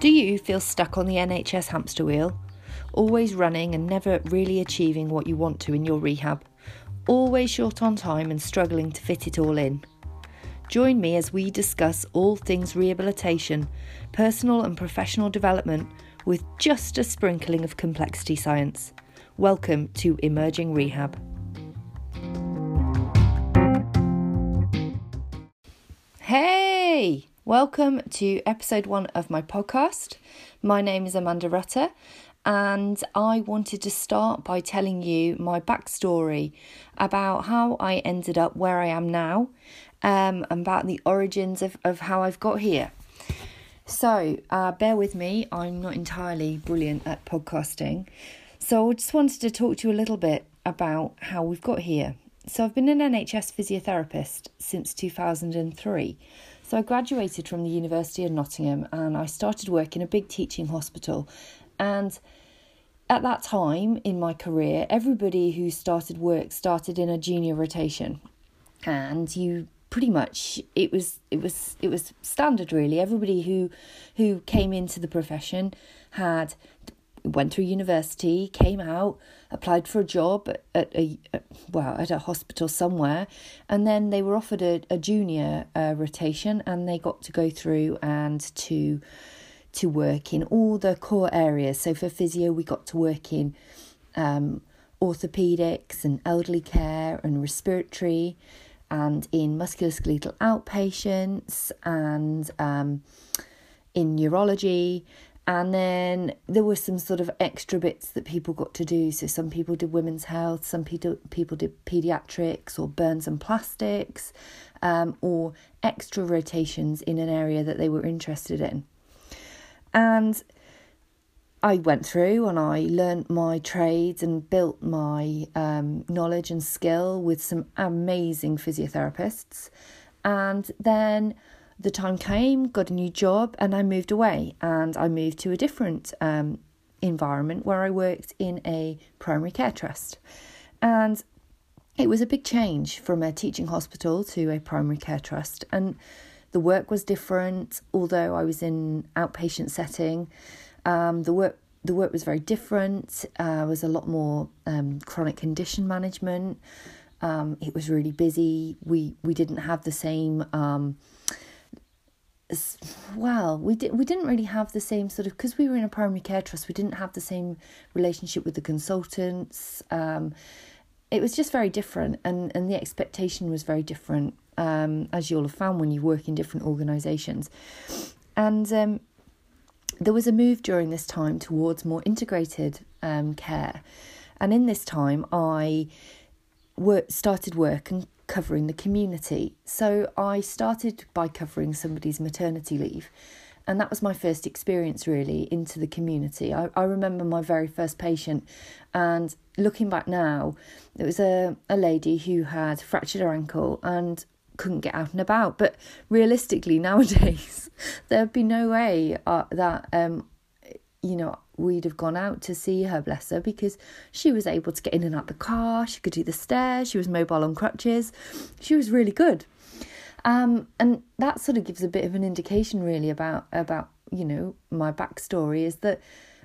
Do you feel stuck on the NHS hamster wheel? Always running and never really achieving what you want to in your rehab? Always short on time and struggling to fit it all in? Join me as we discuss all things rehabilitation, personal and professional development, with just a sprinkling of complexity science. Welcome to Emerging Rehab. Hey! Welcome to episode one of my podcast. My name is Amanda Rutter, and I wanted to start by telling you my backstory about how I ended up where I am now, um, about the origins of, of how I've got here. So, uh, bear with me, I'm not entirely brilliant at podcasting. So, I just wanted to talk to you a little bit about how we've got here. So, I've been an NHS physiotherapist since 2003. So I graduated from the University of Nottingham and I started work in a big teaching hospital. And at that time in my career, everybody who started work started in a junior rotation. And you pretty much it was it was it was standard really. Everybody who who came into the profession had went through university, came out, applied for a job at a well at a hospital somewhere, and then they were offered a, a junior uh, rotation, and they got to go through and to to work in all the core areas. So for physio, we got to work in um, orthopedics and elderly care and respiratory, and in musculoskeletal outpatients and um, in neurology and then there were some sort of extra bits that people got to do. So some people did women's health, some people people did pediatrics or burns and plastics, um, or extra rotations in an area that they were interested in. And I went through and I learnt my trades and built my um, knowledge and skill with some amazing physiotherapists. And then the time came, got a new job, and I moved away. And I moved to a different um, environment where I worked in a primary care trust. And it was a big change from a teaching hospital to a primary care trust. And the work was different, although I was in outpatient setting. Um, the work the work was very different. Uh, was a lot more um, chronic condition management. Um, it was really busy. We we didn't have the same um, well we did we didn't really have the same sort of because we were in a primary care trust we didn't have the same relationship with the consultants um, it was just very different and and the expectation was very different um, as you'll have found when you work in different organizations. And um, there was a move during this time towards more integrated um, care. And in this time i work, started work and covering the community. So I started by covering somebody's maternity leave. And that was my first experience really into the community. I, I remember my very first patient, and looking back now, it was a, a lady who had fractured her ankle and couldn't get out and about. But realistically, nowadays, there'd be no way uh, that um, you know we'd have gone out to see her, bless her, because she was able to get in and out the car, she could do the stairs, she was mobile on crutches, she was really good. Um, and that sort of gives a bit of an indication, really, about about you know my backstory is that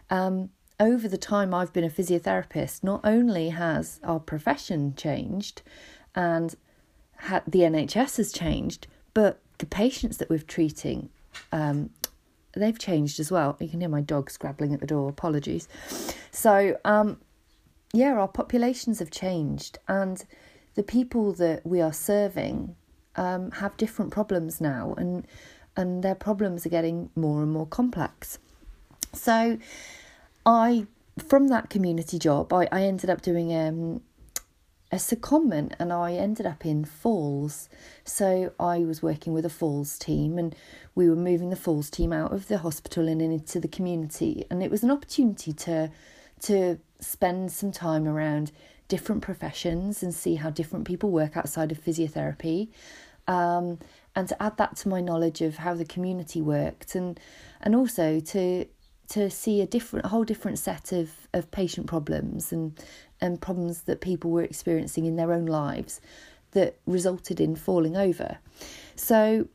um, over the time I've been a physiotherapist, not only has our profession changed, and ha- the NHS has changed, but the patients that we're treating um, they've changed as well. You can hear my dog scrabbling at the door. Apologies. So, um, yeah, our populations have changed, and the people that we are serving um, have different problems now, and and their problems are getting more and more complex. So, I from that community job, I, I ended up doing um, a secondment and I ended up in Falls. So I was working with a Falls team and we were moving the Falls team out of the hospital and into the community. And it was an opportunity to to spend some time around different professions and see how different people work outside of physiotherapy. Um, and to add that to my knowledge of how the community worked and and also to to see a different a whole different set of, of patient problems and and problems that people were experiencing in their own lives that resulted in falling over. So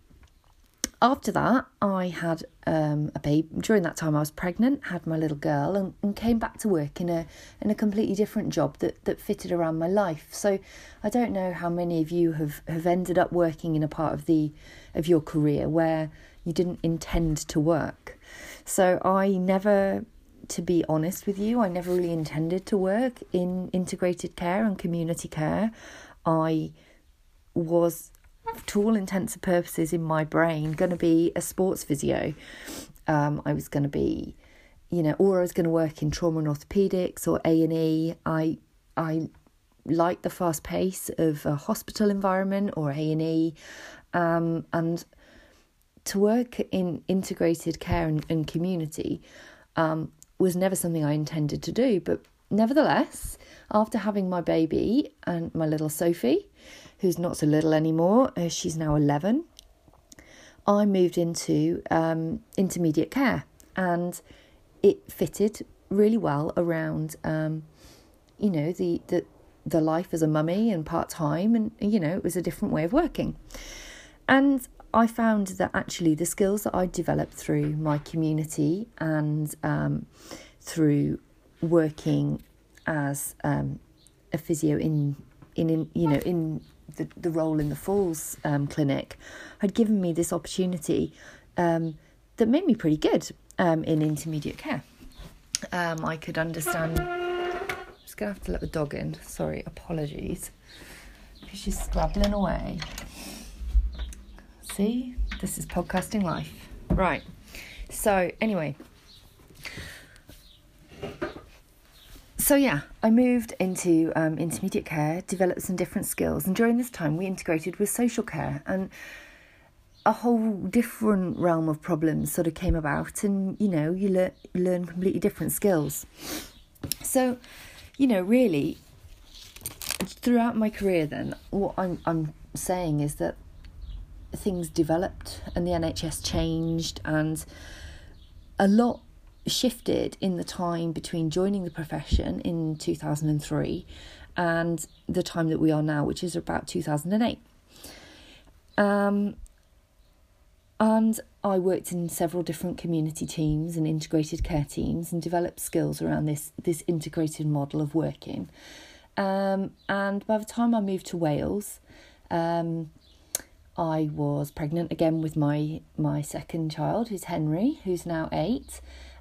after that, I had um, a baby. During that time, I was pregnant, had my little girl, and, and came back to work in a in a completely different job that, that fitted around my life. So, I don't know how many of you have, have ended up working in a part of the of your career where you didn't intend to work. So, I never, to be honest with you, I never really intended to work in integrated care and community care. I was to all intents and purposes in my brain going to be a sports physio. Um, I was going to be, you know, or I was going to work in trauma and orthopedics or A and E. I I like the fast pace of a hospital environment or A and E, um, and to work in integrated care and, and community um, was never something I intended to do. But nevertheless, after having my baby and my little Sophie, who's not so little anymore. Uh, she's now 11. I moved into um, intermediate care and it fitted really well around, um, you know, the, the, the life as a mummy and part time, and you know, it was a different way of working. And I found that actually the skills that I developed through my community and um, through working as um, a physio in in, in you know in the, the role in the Falls um, clinic had given me this opportunity um, that made me pretty good um, in intermediate care. Um, I could understand. I'm just gonna have to let the dog in. Sorry, apologies. She's scrabbling away. See, this is podcasting life. Right. So anyway, so yeah, I moved into um, intermediate care, developed some different skills, and during this time we integrated with social care, and a whole different realm of problems sort of came about, and you know you learn learn completely different skills. So, you know, really, throughout my career, then what I'm I'm saying is that things developed and the NHS changed, and a lot shifted in the time between joining the profession in 2003 and the time that we are now, which is about 2008. Um, and I worked in several different community teams and integrated care teams and developed skills around this this integrated model of working. Um, and by the time I moved to Wales, um, I was pregnant again with my my second child, who's Henry, who's now eight,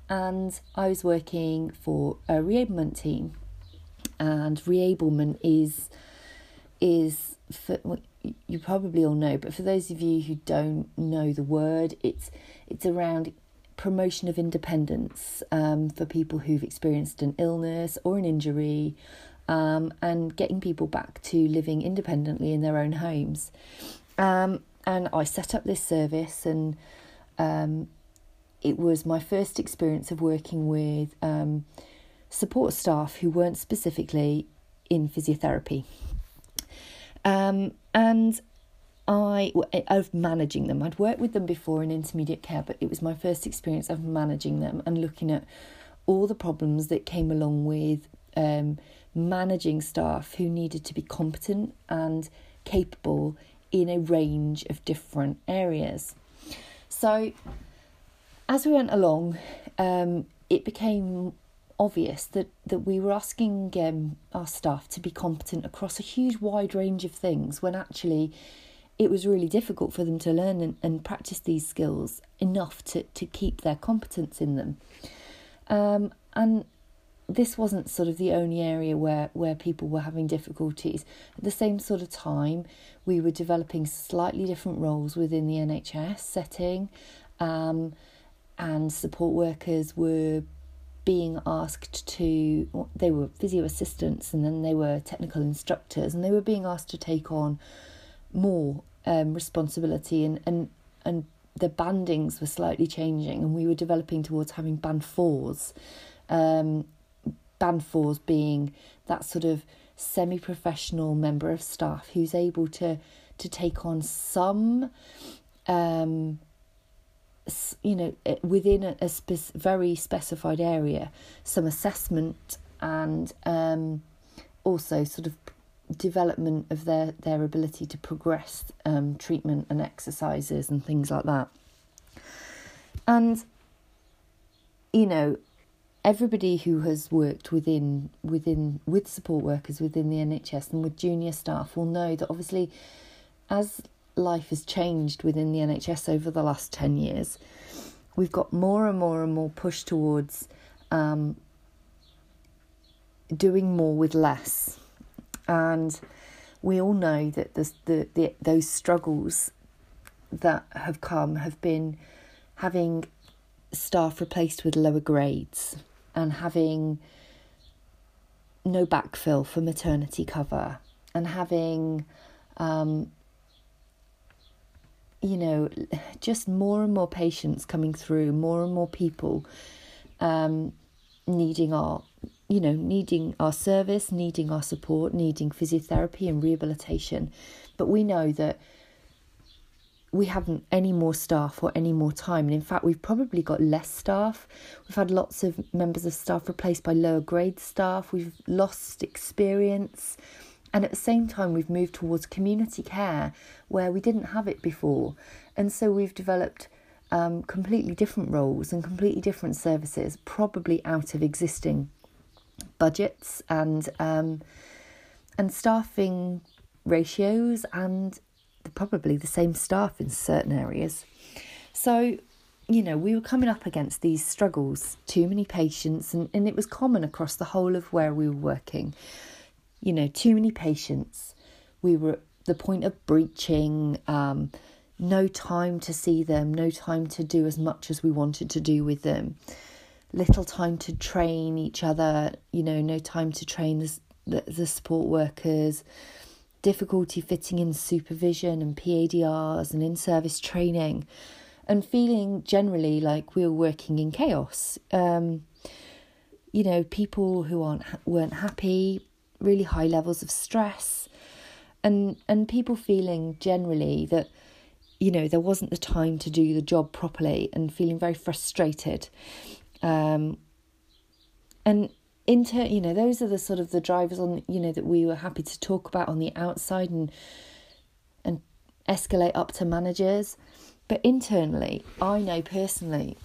and I was working for a reablement team. And reablement is is for you probably all know, but for those of you who don't know the word, it's it's around promotion of independence um, for people who've experienced an illness or an injury, um, and getting people back to living independently in their own homes. Um, and I set up this service and um, it was my first experience of working with um, support staff who weren't specifically in physiotherapy. Um, and I of managing them. I'd worked with them before in intermediate care, but it was my first experience of managing them and looking at all the problems that came along with um, managing staff who needed to be competent and capable in a range of different areas. So as we went along, um, it became obvious that, that we were asking um, our staff to be competent across a huge wide range of things when actually it was really difficult for them to learn and, and practice these skills enough to, to keep their competence in them. Um, and this wasn't sort of the only area where, where people were having difficulties. At the same sort of time, we were developing slightly different roles within the NHS setting. Um, and support workers were being asked to they were physio assistants and then they were technical instructors and they were being asked to take on more um, responsibility and, and and the bandings were slightly changing and we were developing towards having band fours um, fours being that sort of semi-professional member of staff who's able to to take on some um, you know, eh, within a, a spe- very specified area, some assessment and um, also sort of development of their, their ability to progress um, treatment and exercises and things like that. And, you know, everybody who has worked within within with support workers within the NHS and with junior staff will know that obviously as life has changed within the NHS over the last 10 years we've got more and more and more push towards um, doing more with less. And we all know that the, the, the those struggles that have come have been having staff replaced with lower grades and having no backfill for maternity cover and having um, you know just more and more patients coming through more and more people um, needing our you know needing our service needing our support needing physiotherapy and rehabilitation. But we know that we haven't any more staff or any more time. And in fact, we've probably got less staff. We've had lots of members of staff replaced by lower grade staff. We've lost experience. And at the same time, we've moved towards community care where we didn't have it before. And so we've developed um, completely different roles and completely different services, probably out of existing budgets and um, and staffing ratios and probably the same staff in certain areas. So, you know, we were coming up against these struggles, too many patients, and, and it was common across the whole of where we were working. You know, too many patients. We were at the point of breaching, um, no time to see them, no time to do as much as we wanted to do with them, little time to train each other, you know, no time to train the, the, the support workers difficulty fitting in supervision and PADRs and in service training, and feeling generally like we were working in chaos. Um, you know, people who aren't weren't happy, really high levels of stress, and and people feeling generally that you know there wasn't the time to do the job properly and feeling very frustrated um, and inter you know those are the sort of the drivers on you know that we were happy to talk about on the outside and and escalate up to managers. But internally i know personally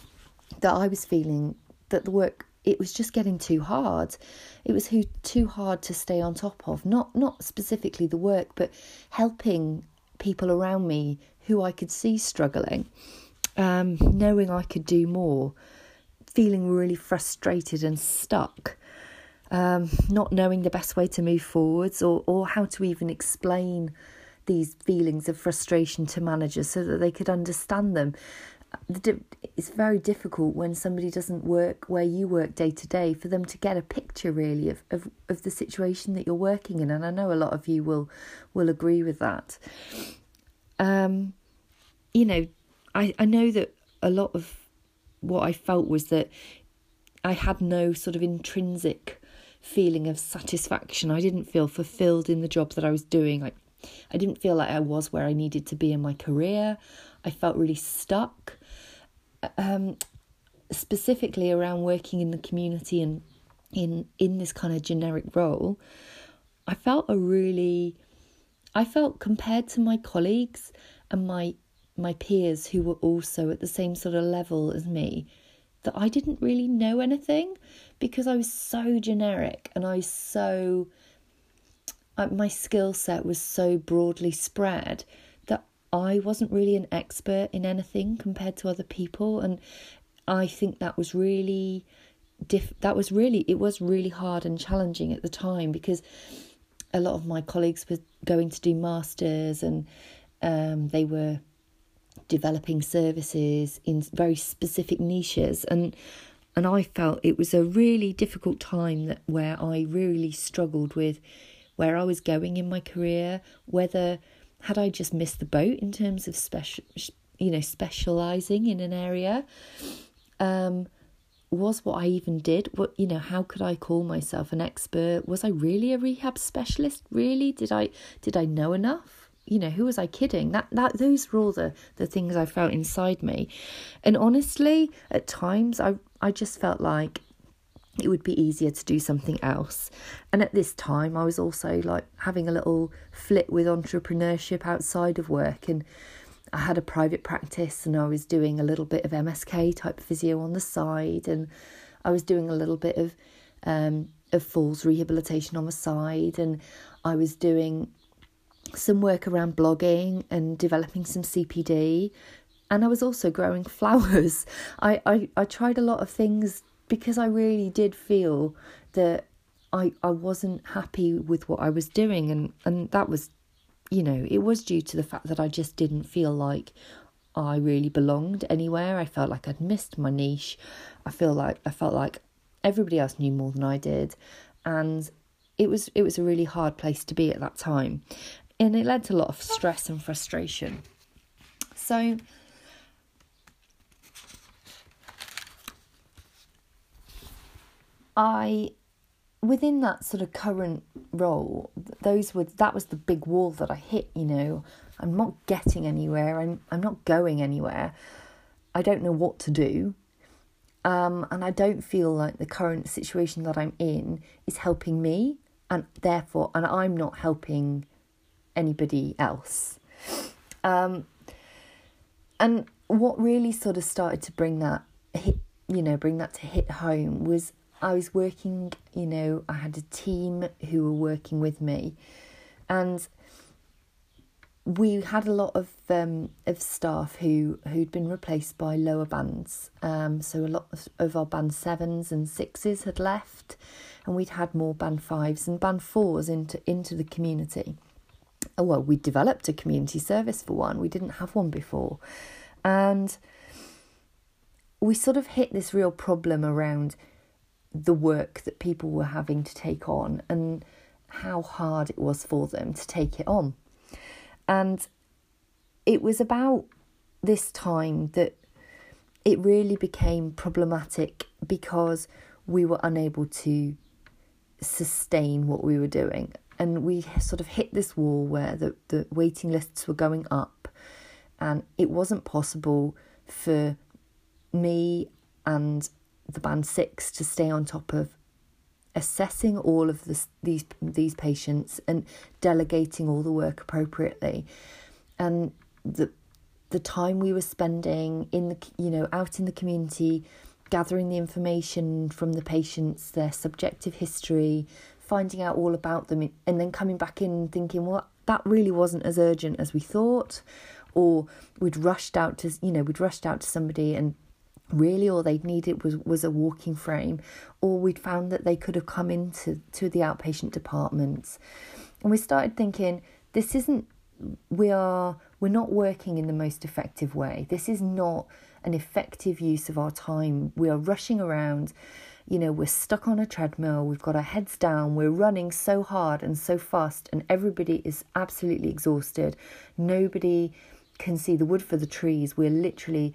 that i was feeling that the work it was just getting too hard. It was who, too hard to stay on top of. Not not specifically the work but helping people around me who i could see struggling um, knowing i could do more feeling really frustrated and stuck um, not knowing the best way to move forwards or, or how to even explain these feelings of frustration to managers so that they could understand them. It's very difficult when somebody doesn't work where you work day to day for them to get a picture really of, of, of the situation that you're working in. And I know a lot of you will will agree with that. Um, you know, I, I know that a lot of what I felt was that I had no sort of intrinsic feeling of satisfaction. I didn't feel fulfilled in the job that I was doing. Like I didn't feel like I was where I needed to be in my career. I felt really stuck. Um, specifically around working in the community and in in this kind of generic role, I felt a really I felt compared to my colleagues and my my peers who were also at the same sort of level as me that I didn't really know anything because I was so generic and I was so my skill set was so broadly spread that I wasn't really an expert in anything compared to other people. And I think that was really diff- that was really it was really hard and challenging at the time because a lot of my colleagues were going to do masters and um, they were developing services in very specific niches. And and I felt it was a really difficult time that where I really struggled with where I was going in my career, whether had I just missed the boat in terms of special, you know, specializing in an area. Um, was what I even did? What you know? How could I call myself an expert? Was I really a rehab specialist? Really? Did I did I know enough? You know, who was I kidding? That that those were all the, the things I felt inside me. And honestly, at times I I just felt like it would be easier to do something else. And at this time I was also like having a little flit with entrepreneurship outside of work and I had a private practice and I was doing a little bit of MSK type physio on the side, and I was doing a little bit of um, of falls rehabilitation on the side, and I was doing some work around blogging and developing some CPD. And I was also growing flowers. I, I, I tried a lot of things because I really did feel that I, I wasn't happy with what I was doing and, and that was you know, it was due to the fact that I just didn't feel like I really belonged anywhere. I felt like I'd missed my niche. I feel like I felt like everybody else knew more than I did and it was it was a really hard place to be at that time and it led to a lot of stress and frustration. So I within that sort of current role those were that was the big wall that I hit you know. I'm not getting anywhere. I'm I'm not going anywhere. I don't know what to do. Um, and I don't feel like the current situation that I'm in is helping me, and therefore, and I'm not helping anybody else. Um, and what really sort of started to bring that hit, you know, bring that to hit home was I was working, you know, I had a team who were working with me, and we had a lot of um, of staff who who'd been replaced by lower bands. Um, so a lot of, of our band sevens and sixes had left, and we'd had more band fives and band fours into into the community. Oh, well, we developed a community service for one. We didn't have one before, and we sort of hit this real problem around the work that people were having to take on and how hard it was for them to take it on. And it was about this time that it really became problematic because we were unable to sustain what we were doing. And we sort of hit this wall where the, the waiting lists were going up, and it wasn't possible for me and the band six to stay on top of assessing all of this, these these patients and delegating all the work appropriately. And the the time we were spending in the you know out in the community gathering the information from the patients their subjective history finding out all about them and then coming back in and thinking well that really wasn't as urgent as we thought or we'd rushed out to you know we'd rushed out to somebody and really all they'd needed was was a walking frame or we'd found that they could have come into to the outpatient departments. And we started thinking this isn't we are we're not working in the most effective way. This is not an effective use of our time. We are rushing around you know we're stuck on a treadmill we've got our heads down we're running so hard and so fast and everybody is absolutely exhausted. Nobody can see the wood for the trees. We're literally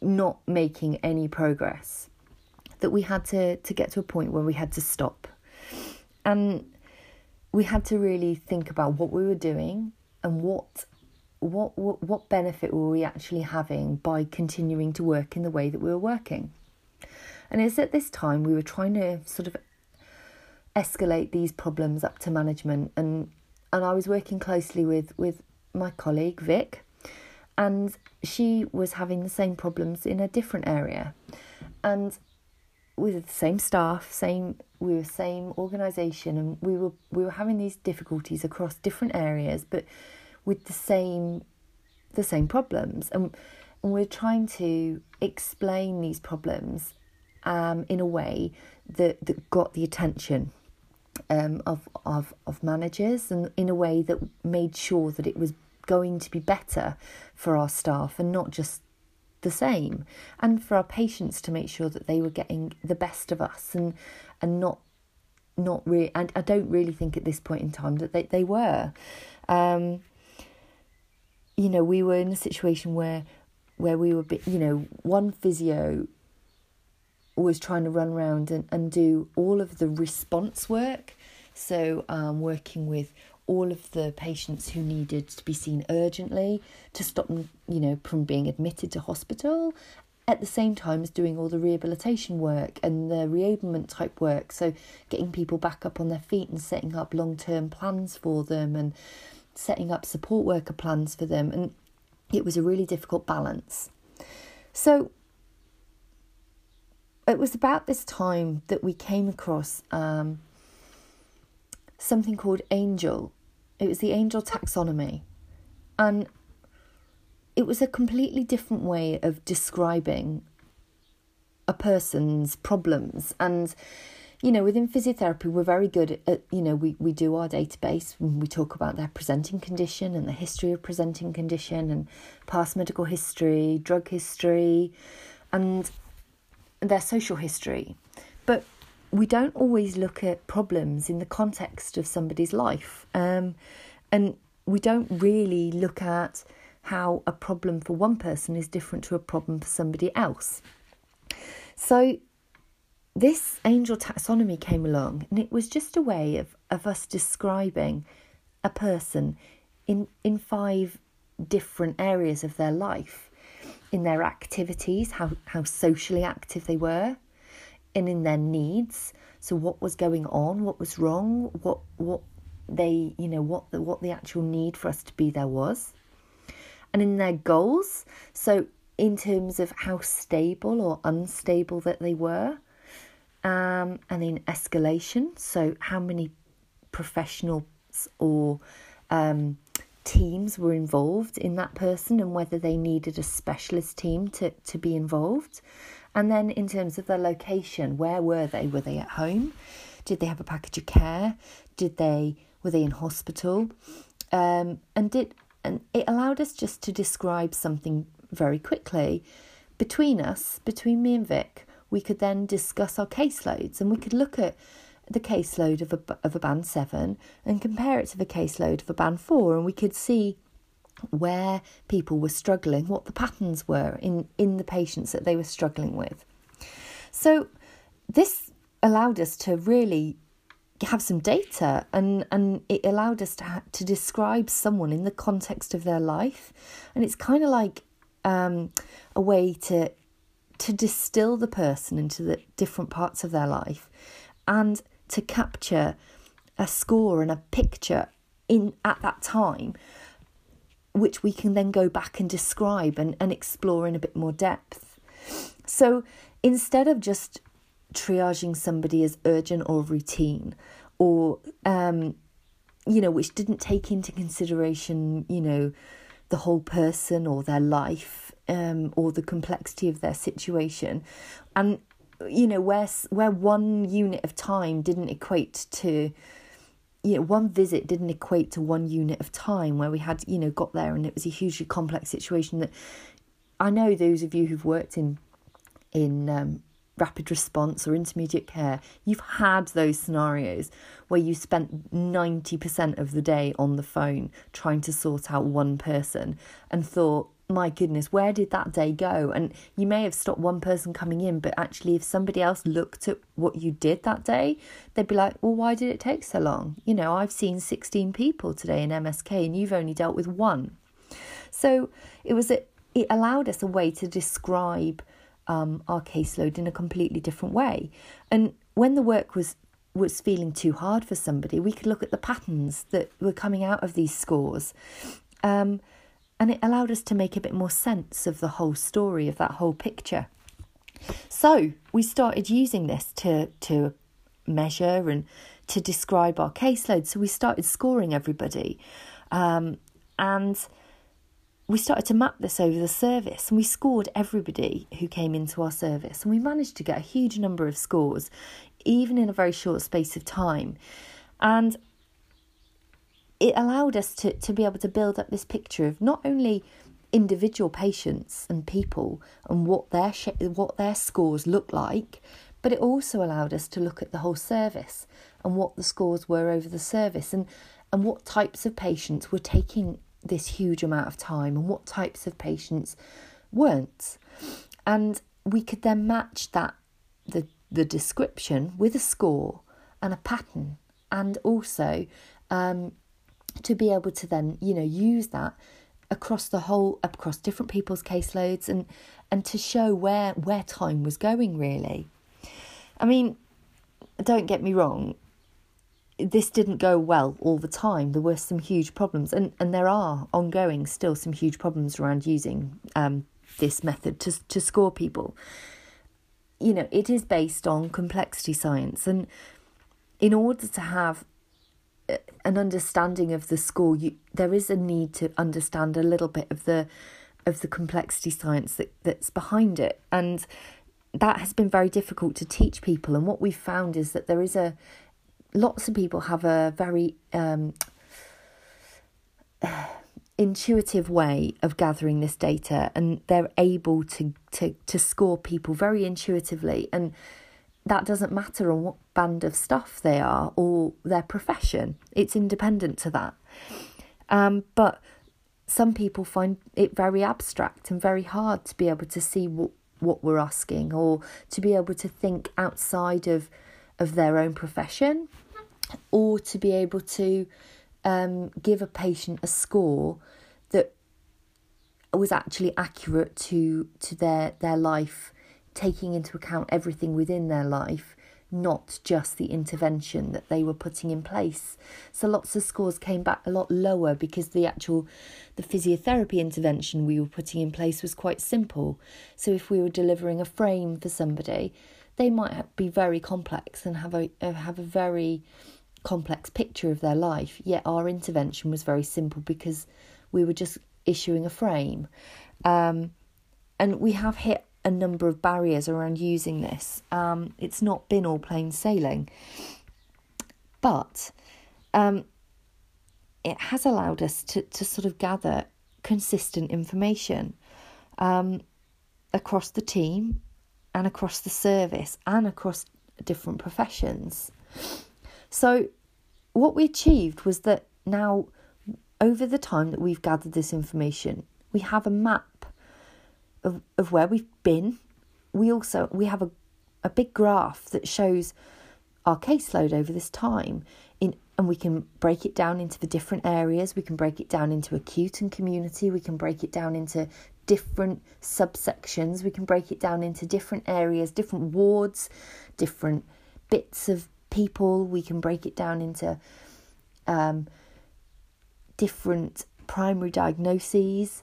not making any progress. That we had to to get to a point where we had to stop. And we had to really think about what we were doing and what what what, what benefit were we actually having by continuing to work in the way that we were working and it's at this time we were trying to sort of escalate these problems up to management. And and I was working closely with with my colleague Vic and she was having the same problems in a different area. And with the same staff same we were the same organization and we were we were having these difficulties across different areas but with the same the same problems. And, and we're trying to explain these problems um, in a way that, that got the attention um, of, of, of managers and in a way that made sure that it was going to be better for our staff and not just the same and for our patients to make sure that they were getting the best of us and and not not really and I don't really think at this point in time that they, they were. Um you know we were in a situation where where we were you know one physio was trying to run around and, and do all of the response work so um working with all of the patients who needed to be seen urgently to stop them, you know, from being admitted to hospital at the same time as doing all the rehabilitation work and the reablement type work. So, getting people back up on their feet and setting up long term plans for them and setting up support worker plans for them. And it was a really difficult balance. So it was about this time that we came across um, something called Angel. It was the Angel taxonomy. And it was a completely different way of describing a person's problems. And, you know, within physiotherapy, we're very good at, you know, we, we do our database and we talk about their presenting condition and the history of presenting condition and past medical history, drug history, and their social history. But we don't always look at problems in the context of somebody's life. Um, and we don't really look at how a problem for one person is different to a problem for somebody else. So, this angel taxonomy came along, and it was just a way of, of us describing a person in, in five different areas of their life in their activities, how, how socially active they were, and in their needs. So, what was going on, what was wrong, what, what they, you know, what the, what the actual need for us to be there was and in their goals. So, in terms of how stable or unstable that they were, um, and in escalation. So, how many professionals or um, teams were involved in that person, and whether they needed a specialist team to, to be involved. And then, in terms of their location, where were they? Were they at home? Did they have a package of care? Did they were they in hospital? Um, and did and it allowed us just to describe something very quickly. Between us, between me and Vic, we could then discuss our caseloads and we could look at the caseload of a, of a band 7 and compare it to the caseload of a band 4 and we could see where people were struggling, what the patterns were in, in the patients that they were struggling with. So this allowed us to really have some data and and it allowed us to ha- to describe someone in the context of their life and it's kind of like um, a way to to distill the person into the different parts of their life and to capture a score and a picture in at that time which we can then go back and describe and, and explore in a bit more depth. So instead of just triaging somebody as urgent or routine or um, you know which didn't take into consideration you know the whole person or their life um, or the complexity of their situation and you know where where one unit of time didn't equate to you know one visit didn't equate to one unit of time where we had you know got there and it was a hugely complex situation that I know those of you who've worked in in um, rapid response or intermediate care, you've had those scenarios where you spent 90% of the day on the phone trying to sort out one person and thought, my goodness, where did that day go? And you may have stopped one person coming in, but actually, if somebody else looked at what you did that day, they'd be like, well, why did it take so long? You know, I've seen 16 people today in MSK and you've only dealt with one. So it was, a, it allowed us a way to describe um, our caseload in a completely different way. And when the work was was feeling too hard for somebody, we could look at the patterns that were coming out of these scores. Um, and it allowed us to make a bit more sense of the whole story, of that whole picture. So we started using this to, to measure and to describe our caseload. So we started scoring everybody. Um, and we started to map this over the service and we scored everybody who came into our service and we managed to get a huge number of scores even in a very short space of time and it allowed us to, to be able to build up this picture of not only individual patients and people and what their sh- what their scores look like but it also allowed us to look at the whole service and what the scores were over the service and and what types of patients were taking this huge amount of time and what types of patients weren't. And we could then match that the the description with a score and a pattern and also um, to be able to then you know use that across the whole across different people's caseloads and and to show where where time was going really i mean don't get me wrong this didn't go well all the time. There were some huge problems, and, and there are ongoing still some huge problems around using um, this method to to score people. You know, it is based on complexity science, and in order to have an understanding of the score, you, there is a need to understand a little bit of the of the complexity science that, that's behind it, and that has been very difficult to teach people. And what we've found is that there is a lots of people have a very um, intuitive way of gathering this data and they're able to, to, to score people very intuitively and that doesn't matter on what band of stuff they are or their profession. It's independent to that. Um, but some people find it very abstract and very hard to be able to see what, what we're asking or to be able to think outside of of their own profession or to be able to um, give a patient a score that was actually accurate to to their their life, taking into account everything within their life, not just the intervention that they were putting in place. So lots of scores came back a lot lower because the actual the physiotherapy intervention we were putting in place was quite simple. So if we were delivering a frame for somebody, they might be very complex and have a have a very complex picture of their life, yet our intervention was very simple because we were just issuing a frame. Um, and we have hit a number of barriers around using this. Um, it's not been all plain sailing, but um, it has allowed us to, to sort of gather consistent information um, across the team and across the service and across different professions. So, what we achieved was that now, over the time that we've gathered this information, we have a map of, of where we've been. We also we have a, a big graph that shows our caseload over this time in and we can break it down into the different areas we can break it down into acute and community we can break it down into different subsections we can break it down into different areas different wards different bits of people. We can break it down into um, different primary diagnoses.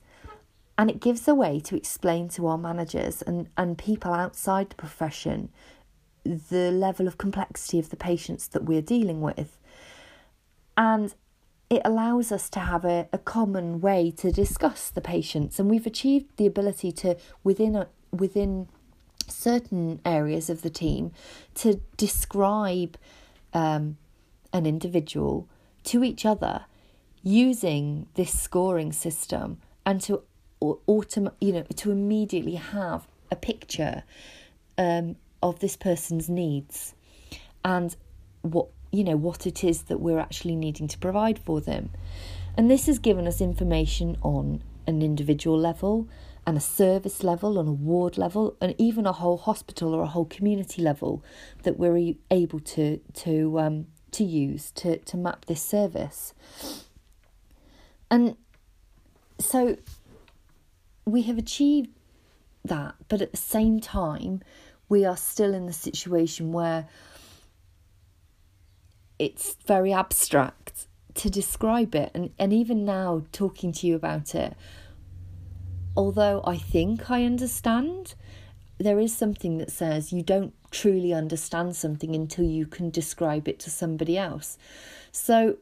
And it gives a way to explain to our managers and, and people outside the profession the level of complexity of the patients that we're dealing with. And it allows us to have a, a common way to discuss the patients. And we've achieved the ability to, within a, within certain areas of the team to describe um, an individual to each other using this scoring system and to autom- you know to immediately have a picture um, of this person's needs and what you know what it is that we're actually needing to provide for them and this has given us information on an individual level and a service level, on a ward level, and even a whole hospital or a whole community level that we're able to to um, to use to to map this service. And so we have achieved that, but at the same time, we are still in the situation where it's very abstract to describe it and, and even now talking to you about it although I think I understand, there is something that says you don't truly understand something until you can describe it to somebody else. So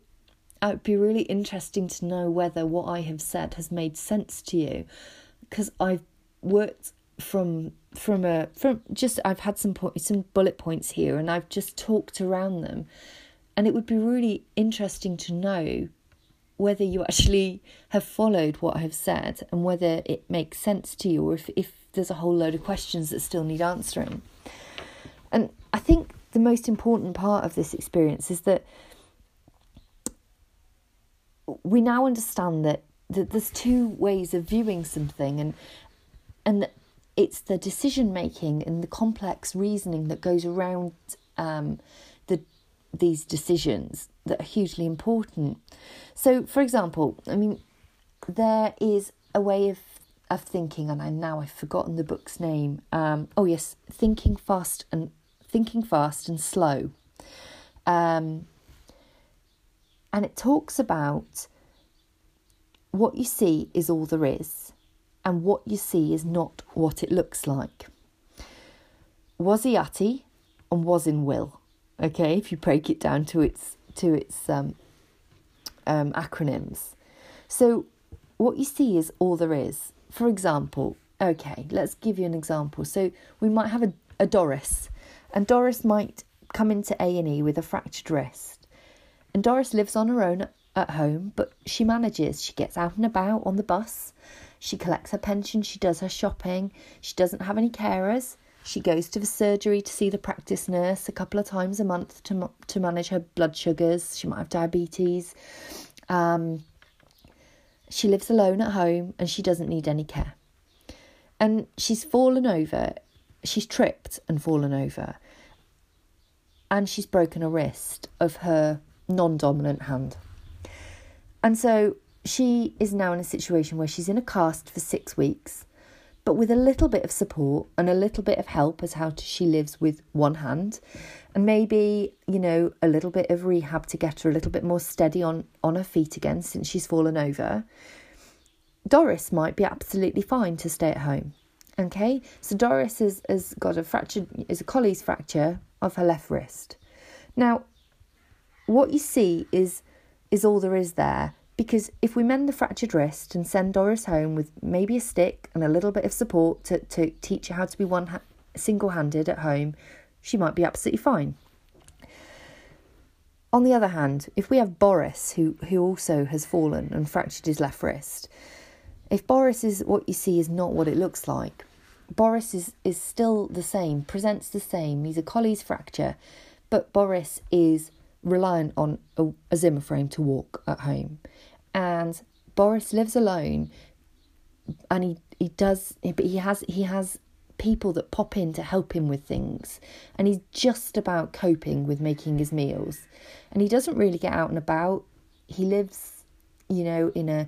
uh, it would be really interesting to know whether what I have said has made sense to you because I've worked from from a from just I've had some po- some bullet points here and I've just talked around them and it would be really interesting to know whether you actually have followed what I've said and whether it makes sense to you or if, if there's a whole load of questions that still need answering. And I think the most important part of this experience is that we now understand that, that there's two ways of viewing something and and it's the decision making and the complex reasoning that goes around um, the these decisions that are hugely important. So, for example, I mean, there is a way of of thinking, and I now I've forgotten the book's name. Um, oh yes, thinking fast and thinking fast and slow. Um, And it talks about what you see is all there is, and what you see is not what it looks like. WYSIATI and was in will. Okay, if you break it down to its to its um, um, acronyms. So what you see is all there is. For example, okay, let's give you an example. So we might have a, a Doris, and Doris might come into A and E with a fractured wrist, and Doris lives on her own at home, but she manages. She gets out and about on the bus. She collects her pension. She does her shopping. She doesn't have any carers. She goes to the surgery to see the practice nurse a couple of times a month to to manage her blood sugars. She might have diabetes. Um, she lives alone at home and she doesn't need any care. And she's fallen over. She's tripped and fallen over. And she's broken a wrist of her non dominant hand. And so she is now in a situation where she's in a cast for six weeks, but with a little bit of support and a little bit of help as how she lives with one hand, and maybe you know a little bit of rehab to get her a little bit more steady on on her feet again since she's fallen over. Doris might be absolutely fine to stay at home. Okay, so Doris has, has got a fractured is a Colles fracture of her left wrist. Now, what you see is is all there is there. Because if we mend the fractured wrist and send Doris home with maybe a stick and a little bit of support to, to teach her how to be one ha- single handed at home, she might be absolutely fine. On the other hand, if we have Boris, who, who also has fallen and fractured his left wrist, if Boris is what you see is not what it looks like, Boris is, is still the same, presents the same. He's a Colles' fracture, but Boris is reliant on a, a Zimmer frame to walk at home. And Boris lives alone and he, he does but he has he has people that pop in to help him with things. And he's just about coping with making his meals. And he doesn't really get out and about. He lives you know in a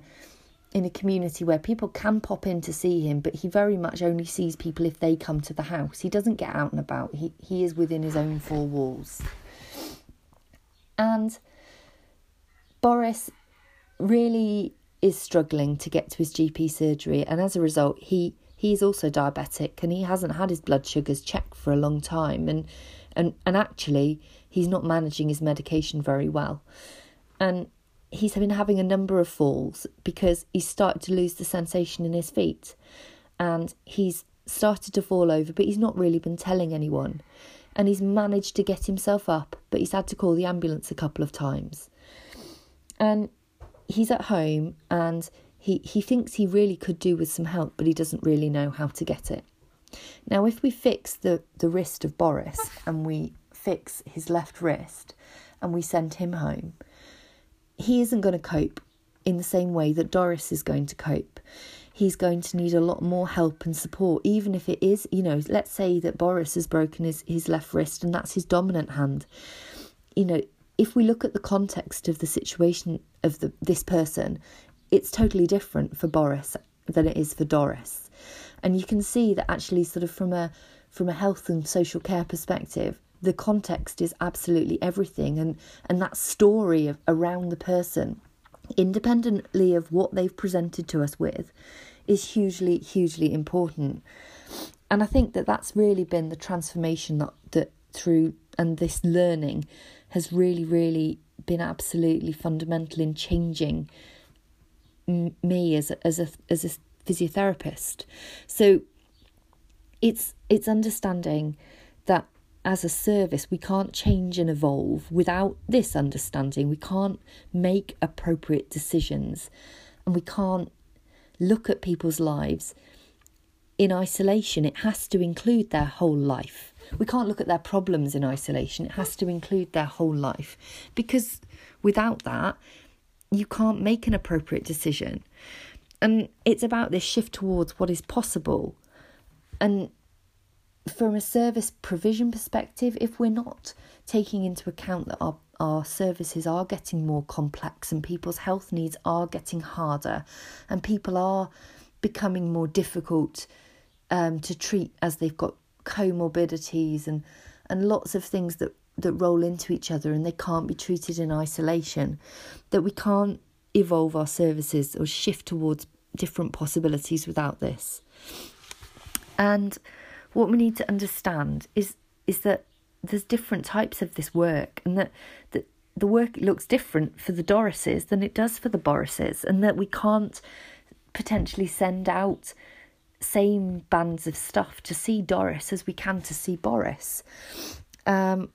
in a community where people can pop in to see him but he very much only sees people if they come to the house. He doesn't get out and about. He he is within his own four walls and Boris really is struggling to get to his GP surgery, and as a result, he he's also diabetic and he hasn't had his blood sugars checked for a long time, and and and actually he's not managing his medication very well, and he's been having a number of falls because he's started to lose the sensation in his feet, and he's started to fall over, but he's not really been telling anyone. And he's managed to get himself up, but he's had to call the ambulance a couple of times. And he's at home and he, he thinks he really could do with some help, but he doesn't really know how to get it. Now, if we fix the, the wrist of Boris and we fix his left wrist and we send him home, he isn't going to cope in the same way that Doris is going to cope he's going to need a lot more help and support, even if it is, you know, let's say that Boris has broken his, his left wrist and that's his dominant hand. You know, if we look at the context of the situation of the this person, it's totally different for Boris than it is for Doris. And you can see that actually sort of from a from a health and social care perspective, the context is absolutely everything and and that story of, around the person independently of what they've presented to us with is hugely, hugely important. And I think that that's really been the transformation that, that through and this learning has really, really been absolutely fundamental in changing me as a, as a as a physiotherapist. So it's it's understanding that as a service we can't change and evolve without this understanding. We can't make appropriate decisions and we can't look at people's lives in isolation. It has to include their whole life. We can't look at their problems in isolation. It has to include their whole life. Because without that, you can't make an appropriate decision. And it's about this shift towards what is possible. And from a service provision perspective, if we're not taking into account that our our services are getting more complex and people's health needs are getting harder and people are becoming more difficult um, to treat as they've got comorbidities and and lots of things that that roll into each other and they can't be treated in isolation, that we can't evolve our services or shift towards different possibilities without this. And what we need to understand is is that there's different types of this work and that, that the work looks different for the Dorises than it does for the Borises and that we can't potentially send out same bands of stuff to see Doris as we can to see Boris. Um,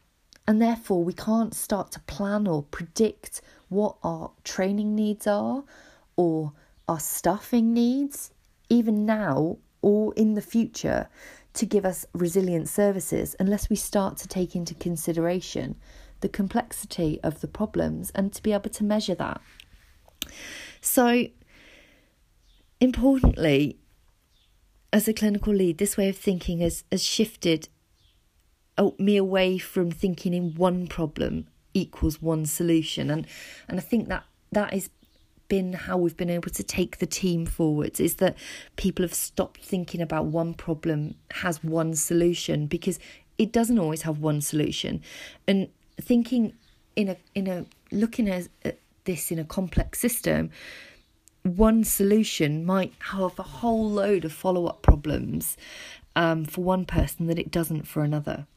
and therefore, we can't start to plan or predict what our training needs are or our staffing needs, even now or in the future, to give us resilient services unless we start to take into consideration the complexity of the problems and to be able to measure that. So, importantly, as a clinical lead, this way of thinking has, has shifted oh, me away from thinking in one problem equals one solution. And and I think that that has been how we've been able to take the team forwards is that people have stopped thinking about one problem has one solution because it doesn't always have one solution. And thinking in a in a looking at this in a complex system, one solution might have a whole load of follow up problems um, for one person that it doesn't for another.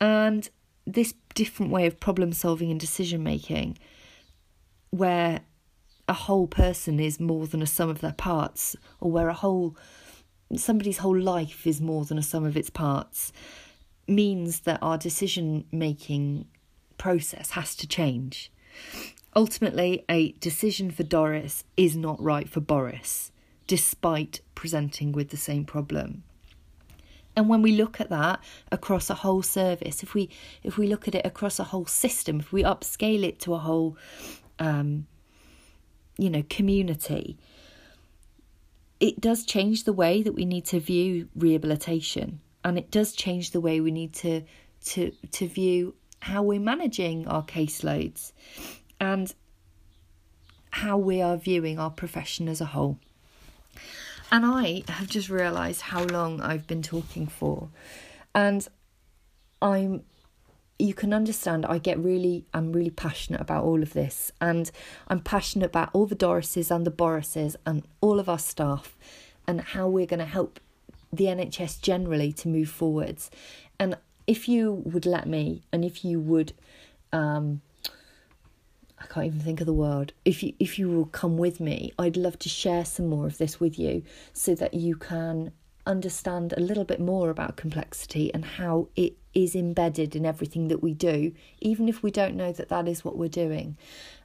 And this different way of problem solving and decision making, where a whole person is more than a sum of their parts, or where a whole somebody's whole life is more than a sum of its parts, means that our decision making process has to change. Ultimately, a decision for Doris is not right for Boris, despite presenting with the same problem. And when we look at that across a whole service, if we if we look at it across a whole system, if we upscale it to a whole, um, you know, community, it does change the way that we need to view rehabilitation, and it does change the way we need to to to view how we're managing our caseloads and how we are viewing our profession as a whole. And I have just realised how long I've been talking for. And I'm you can understand I get really I'm really passionate about all of this and I'm passionate about all the Dorises and the Borises and all of our staff and how we're going to help the NHS generally to move forwards. And if you would let me and if you would um, I can't even think of the word. If you if you will come with me, I'd love to share some more of this with you so that you can understand a little bit more about complexity and how it is embedded in everything that we do, even if we don't know that that is what we're doing,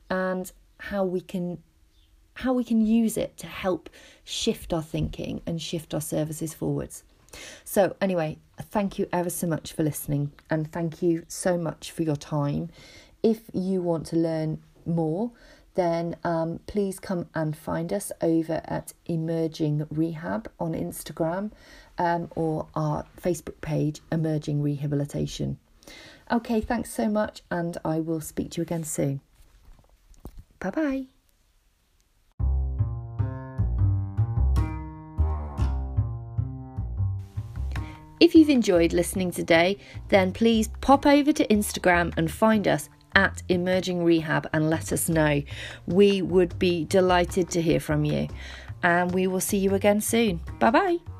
and how we can how we can use it to help shift our thinking and shift our services forwards. So, anyway, thank you ever so much for listening, and thank you so much for your time. If you want to learn more, then um, please come and find us over at Emerging Rehab on Instagram um, or our Facebook page, Emerging Rehabilitation. Okay, thanks so much, and I will speak to you again soon. Bye bye. If you've enjoyed listening today, then please pop over to Instagram and find us at Emerging Rehab and let us know. We would be delighted to hear from you. And we will see you again soon. Bye bye.